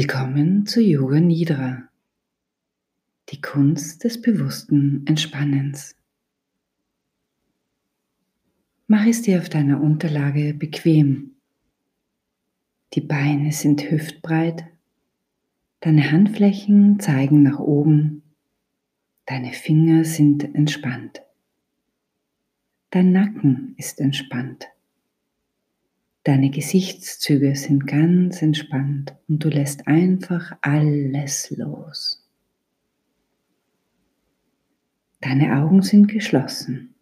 Willkommen zu Yoga Nidra, die Kunst des bewussten Entspannens. Mach es dir auf deiner Unterlage bequem. Die Beine sind hüftbreit, deine Handflächen zeigen nach oben, deine Finger sind entspannt, dein Nacken ist entspannt. Deine Gesichtszüge sind ganz entspannt und du lässt einfach alles los. Deine Augen sind geschlossen.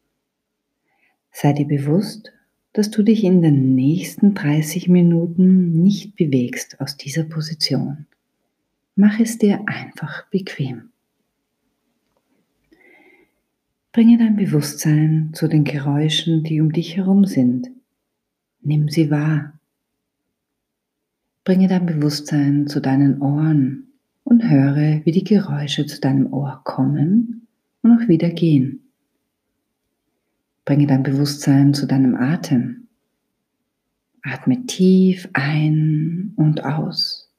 Sei dir bewusst, dass du dich in den nächsten 30 Minuten nicht bewegst aus dieser Position. Mach es dir einfach bequem. Bringe dein Bewusstsein zu den Geräuschen, die um dich herum sind Nimm sie wahr. Bringe dein Bewusstsein zu deinen Ohren und höre, wie die Geräusche zu deinem Ohr kommen und auch wieder gehen. Bringe dein Bewusstsein zu deinem Atem. Atme tief ein und aus.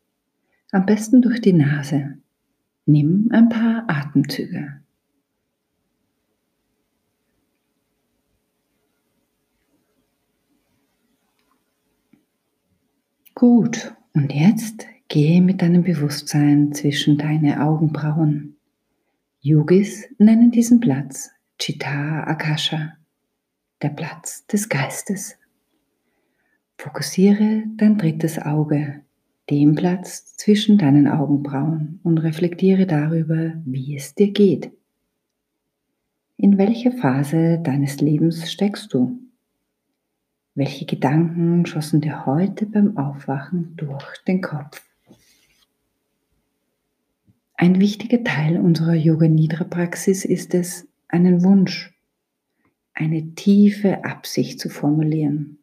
Am besten durch die Nase. Nimm ein paar Atemzüge. Gut, und jetzt gehe mit deinem Bewusstsein zwischen deine Augenbrauen. Yogis nennen diesen Platz Chitta Akasha, der Platz des Geistes. Fokussiere dein drittes Auge, den Platz zwischen deinen Augenbrauen und reflektiere darüber, wie es dir geht. In welcher Phase deines Lebens steckst du? Welche Gedanken schossen dir heute beim Aufwachen durch den Kopf? Ein wichtiger Teil unserer Yoga Nidra Praxis ist es, einen Wunsch, eine tiefe Absicht zu formulieren.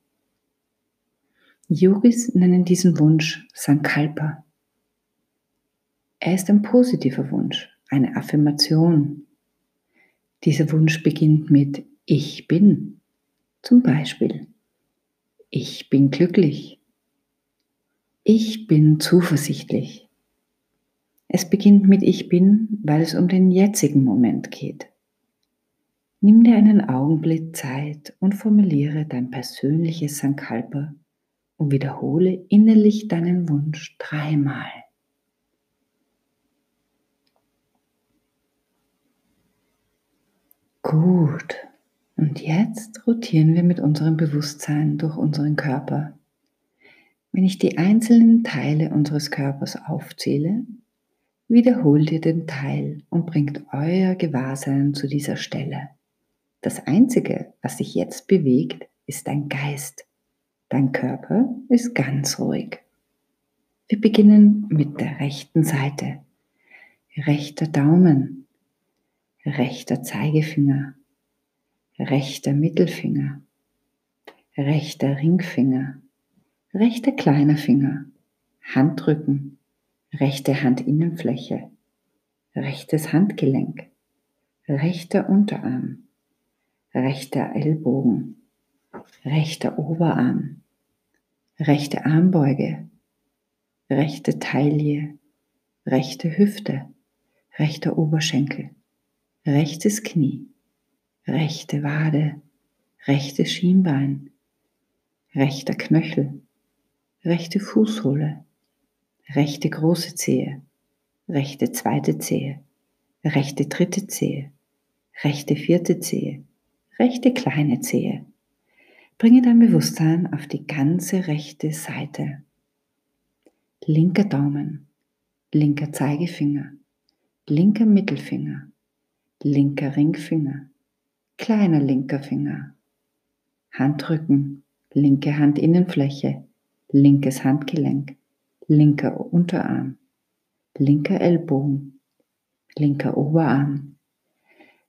Yogis nennen diesen Wunsch Sankalpa. Er ist ein positiver Wunsch, eine Affirmation. Dieser Wunsch beginnt mit Ich bin. Zum Beispiel ich bin glücklich. Ich bin zuversichtlich. Es beginnt mit Ich bin, weil es um den jetzigen Moment geht. Nimm dir einen Augenblick Zeit und formuliere dein persönliches Sankalpa und wiederhole innerlich deinen Wunsch dreimal. Gut. Und jetzt rotieren wir mit unserem Bewusstsein durch unseren Körper. Wenn ich die einzelnen Teile unseres Körpers aufzähle, wiederholt ihr den Teil und bringt euer Gewahrsein zu dieser Stelle. Das Einzige, was sich jetzt bewegt, ist dein Geist. Dein Körper ist ganz ruhig. Wir beginnen mit der rechten Seite. Rechter Daumen, rechter Zeigefinger, rechter Mittelfinger, rechter Ringfinger, rechter kleiner Finger, Handrücken, rechte Handinnenfläche, rechtes Handgelenk, rechter Unterarm, rechter Ellbogen, rechter Oberarm, rechte Armbeuge, rechte Taille, rechte Hüfte, rechter Oberschenkel, rechtes Knie, rechte Wade, rechtes Schienbein, rechter Knöchel, rechte Fußsohle, rechte große Zehe, rechte zweite Zehe, rechte dritte Zehe, rechte vierte Zehe, rechte kleine Zehe. Bringe dein Bewusstsein auf die ganze rechte Seite. Linker Daumen, linker Zeigefinger, linker Mittelfinger, linker Ringfinger, kleiner linker Finger, Handrücken, linke Handinnenfläche, linkes Handgelenk, linker Unterarm, linker Ellbogen, linker Oberarm,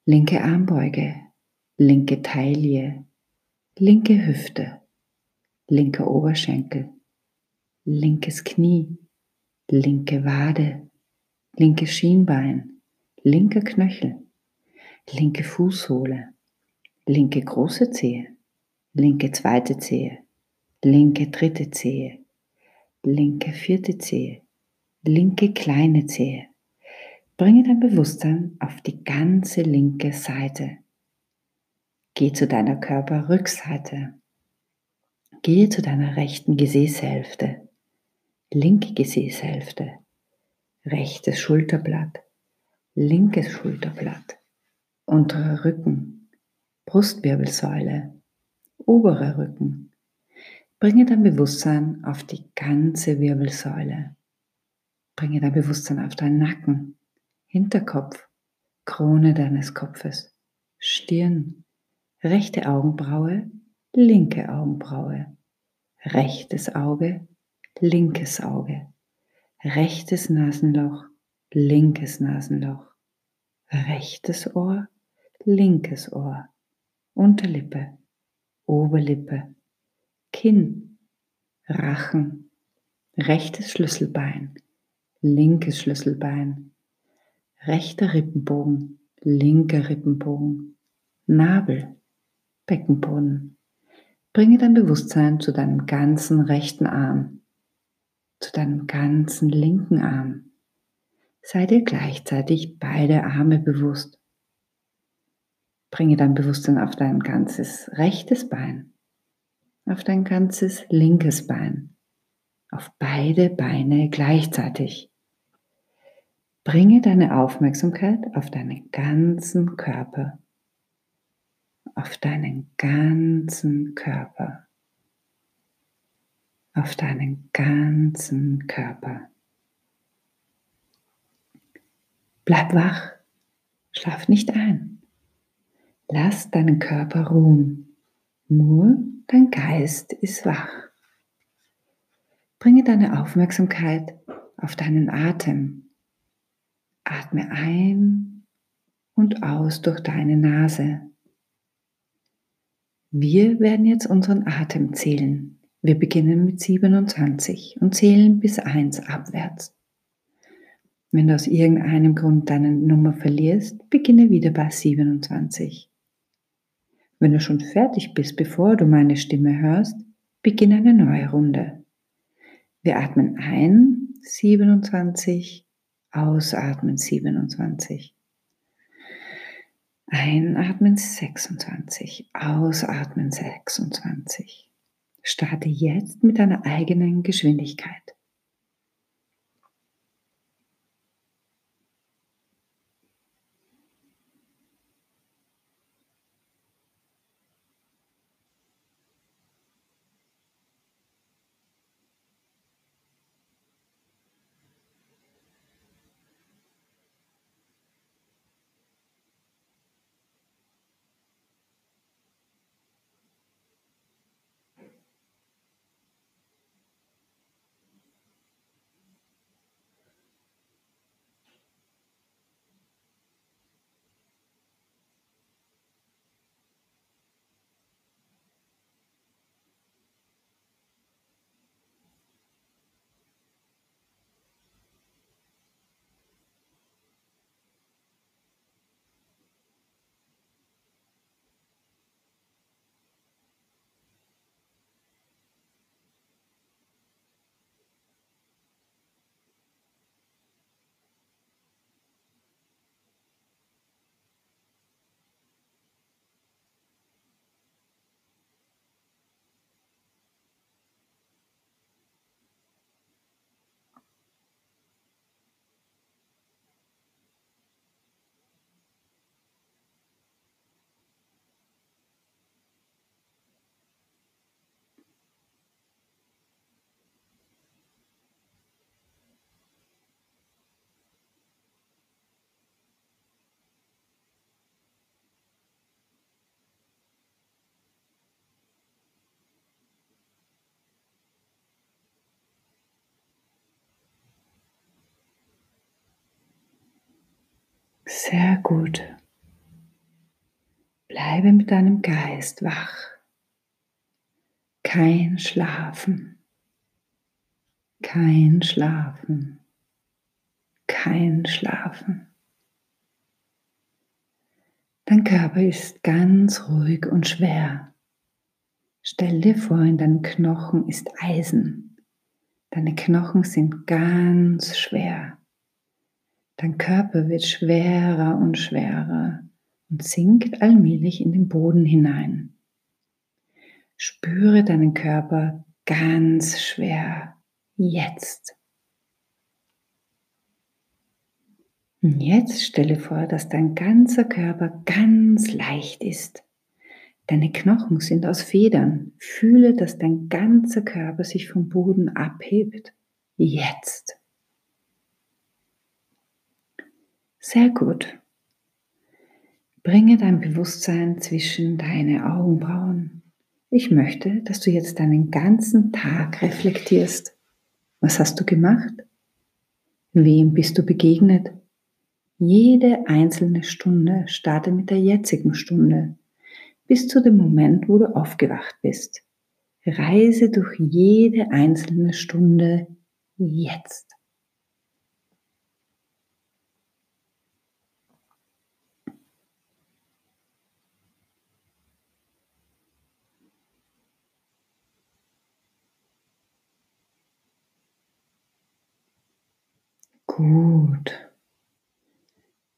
linke Armbeuge, linke Taille, linke Hüfte, linker Oberschenkel, linkes Knie, linke Wade, linkes Schienbein, linker Knöchel, linke Fußsohle, linke große Zehe, linke zweite Zehe, linke dritte Zehe, linke vierte Zehe, linke kleine Zehe. Bringe dein Bewusstsein auf die ganze linke Seite. Geh zu deiner Körperrückseite. Gehe zu deiner rechten Gesäßhälfte, linke Gesäßhälfte, rechtes Schulterblatt, linkes Schulterblatt, unterer Rücken, Brustwirbelsäule, oberer Rücken. Bringe dein Bewusstsein auf die ganze Wirbelsäule. Bringe dein Bewusstsein auf deinen Nacken, Hinterkopf, Krone deines Kopfes, Stirn, rechte Augenbraue, linke Augenbraue, rechtes Auge, linkes Auge, rechtes Nasenloch, linkes Nasenloch, rechtes Ohr, linkes Ohr, Unterlippe, Oberlippe, Kinn, Rachen, rechtes Schlüsselbein, linkes Schlüsselbein, rechter Rippenbogen, linker Rippenbogen, Nabel, Beckenboden. Bringe dein Bewusstsein zu deinem ganzen rechten Arm, zu deinem ganzen linken Arm. Sei dir gleichzeitig beide Arme bewusst. Bringe dein Bewusstsein auf dein ganzes rechtes Bein, auf dein ganzes linkes Bein, auf beide Beine gleichzeitig. Bringe deine Aufmerksamkeit auf deinen ganzen Körper, auf deinen ganzen Körper, auf deinen ganzen Körper. Bleib wach, schlaf nicht ein. Lass deinen Körper ruhen, nur dein Geist ist wach. Bringe deine Aufmerksamkeit auf deinen Atem Atme ein und aus durch deine Nase. Wir werden jetzt unseren Atem zählen. Wir beginnen mit 27 und zählen bis 1 abwärts. Wenn du aus irgendeinem Grund deine Nummer verlierst, beginne wieder bei 27. Wenn du schon fertig bist, bevor du meine Stimme hörst, beginne eine neue Runde. Wir atmen ein 27, Ausatmen 27. Einatmen 26. Ausatmen 26. Starte jetzt mit deiner eigenen Geschwindigkeit. Sehr gut. Bleibe mit deinem Geist wach. Kein Schlafen. Kein Schlafen. Kein Schlafen. Dein Körper ist ganz ruhig und schwer. Stell dir vor, in deinem Knochen ist Eisen. Deine Knochen sind ganz schwer. Dein Körper wird schwerer und schwerer und sinkt allmählich in den Boden hinein. Spüre deinen Körper ganz schwer jetzt. Und jetzt stelle vor, dass dein ganzer Körper ganz leicht ist. Deine Knochen sind aus Federn. Fühle, dass dein ganzer Körper sich vom Boden abhebt. Jetzt. Sehr gut. Bringe dein Bewusstsein zwischen deine Augenbrauen. Ich möchte, dass du jetzt deinen ganzen Tag reflektierst. Was hast du gemacht? Wem bist du begegnet? Jede einzelne Stunde starte mit der jetzigen Stunde bis zu dem Moment, wo du aufgewacht bist. Reise durch jede einzelne Stunde jetzt. Gut.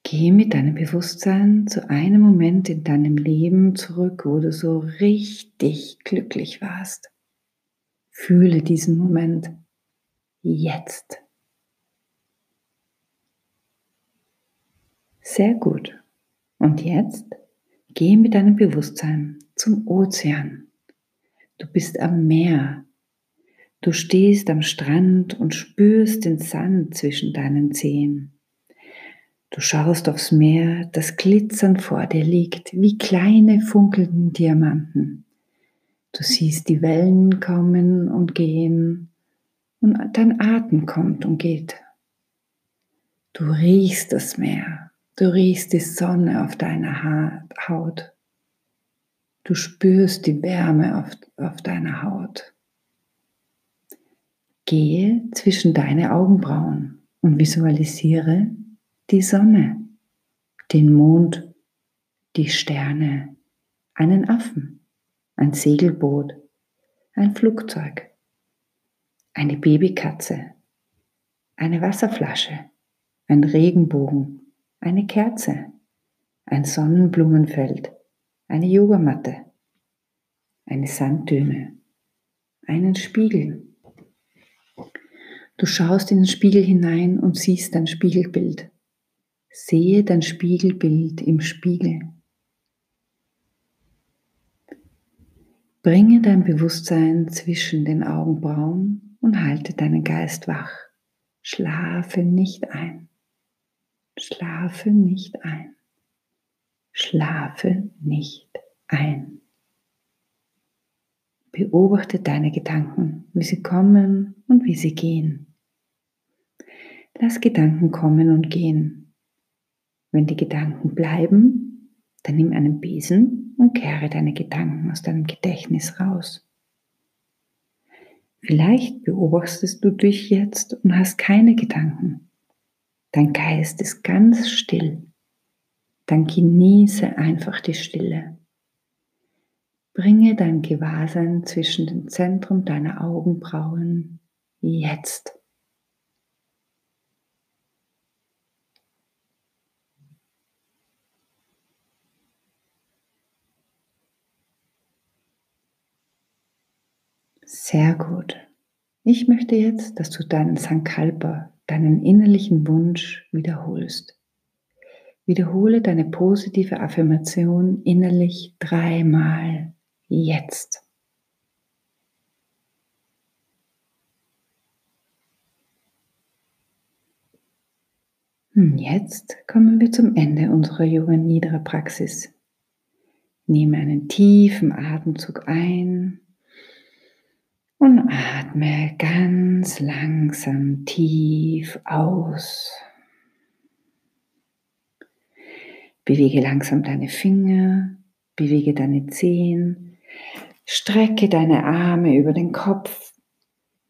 Geh mit deinem Bewusstsein zu einem Moment in deinem Leben zurück, wo du so richtig glücklich warst. Fühle diesen Moment jetzt. Sehr gut. Und jetzt geh mit deinem Bewusstsein zum Ozean. Du bist am Meer. Du stehst am Strand und spürst den Sand zwischen deinen Zehen. Du schaust aufs Meer, das glitzern vor dir liegt, wie kleine funkelnden Diamanten. Du siehst die Wellen kommen und gehen und dein Atem kommt und geht. Du riechst das Meer, du riechst die Sonne auf deiner Haut. Du spürst die Wärme auf, auf deiner Haut. Gehe zwischen deine Augenbrauen und visualisiere, die Sonne, den Mond, die Sterne, einen Affen, ein Segelboot, ein Flugzeug, eine Babykatze, eine Wasserflasche, ein Regenbogen, eine Kerze, ein Sonnenblumenfeld, eine Yogamatte, eine Sanddüne, einen Spiegel. Du schaust in den Spiegel hinein und siehst dein Spiegelbild. Sehe dein Spiegelbild im Spiegel. Bringe dein Bewusstsein zwischen den Augenbrauen und halte deinen Geist wach. Schlafe nicht ein. Schlafe nicht ein. Schlafe nicht ein. Beobachte deine Gedanken, wie sie kommen und wie sie gehen. Lass Gedanken kommen und gehen. Wenn die Gedanken bleiben, dann nimm einen Besen und kehre deine Gedanken aus deinem Gedächtnis raus. Vielleicht beobachtest du dich jetzt und hast keine Gedanken. Dein Geist ist ganz still. Dann genieße einfach die Stille. Bringe dein Gewahrsein zwischen dem Zentrum deiner Augenbrauen jetzt. Sehr gut. Ich möchte jetzt, dass du deinen Sankalpa, deinen innerlichen Wunsch wiederholst. Wiederhole deine positive Affirmation innerlich dreimal jetzt. Hm, jetzt kommen wir zum Ende unserer Yoga Nidra Praxis. Nehme einen tiefen Atemzug ein und atme ganz langsam tief aus. Bewege langsam deine Finger, bewege deine Zehen, strecke deine Arme über den Kopf,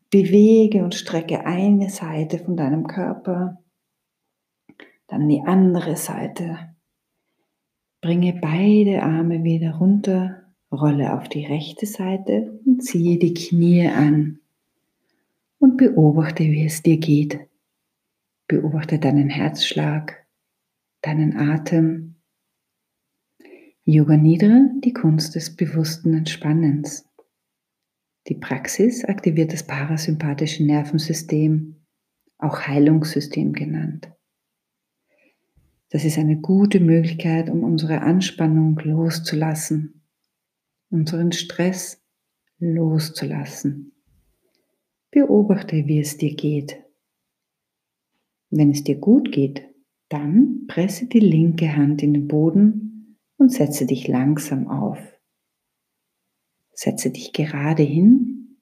bewege und strecke eine Seite von deinem Körper, dann die andere Seite. Bringe beide Arme wieder runter Rolle auf die rechte Seite und ziehe die Knie an. und beobachte, wie es dir geht. Beobachte deinen Herzschlag, deinen Atem. Yoga Nidra, die Kunst des bewussten Entspannens. Die Praxis aktiviert das parasympathische Nervensystem, auch Heilungssystem genannt. Das ist eine gute Möglichkeit, um unsere Anspannung loszulassen, unseren Stress loszulassen. Beobachte, wie es dir geht. Wenn es dir gut geht, dann presse die linke Hand in den Boden und setze dich langsam auf. Setze dich gerade hin,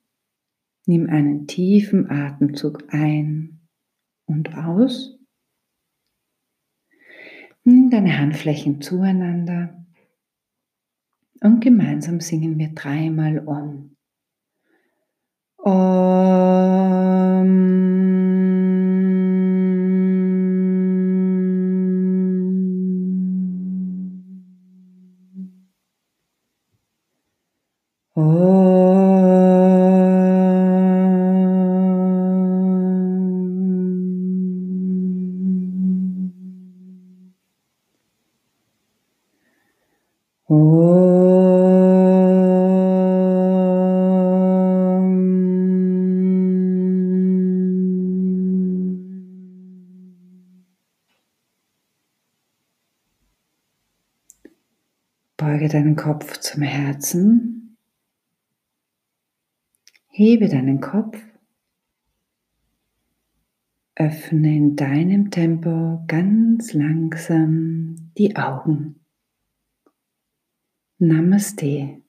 nimm einen tiefen Atemzug ein und aus. Nimm deine Handflächen zueinander und gemeinsam singen wir dreimal um. Beuge deinen Kopf zum Herzen. Hebe deinen Kopf. Öffne in deinem Tempo ganz langsam die Augen. Namaste.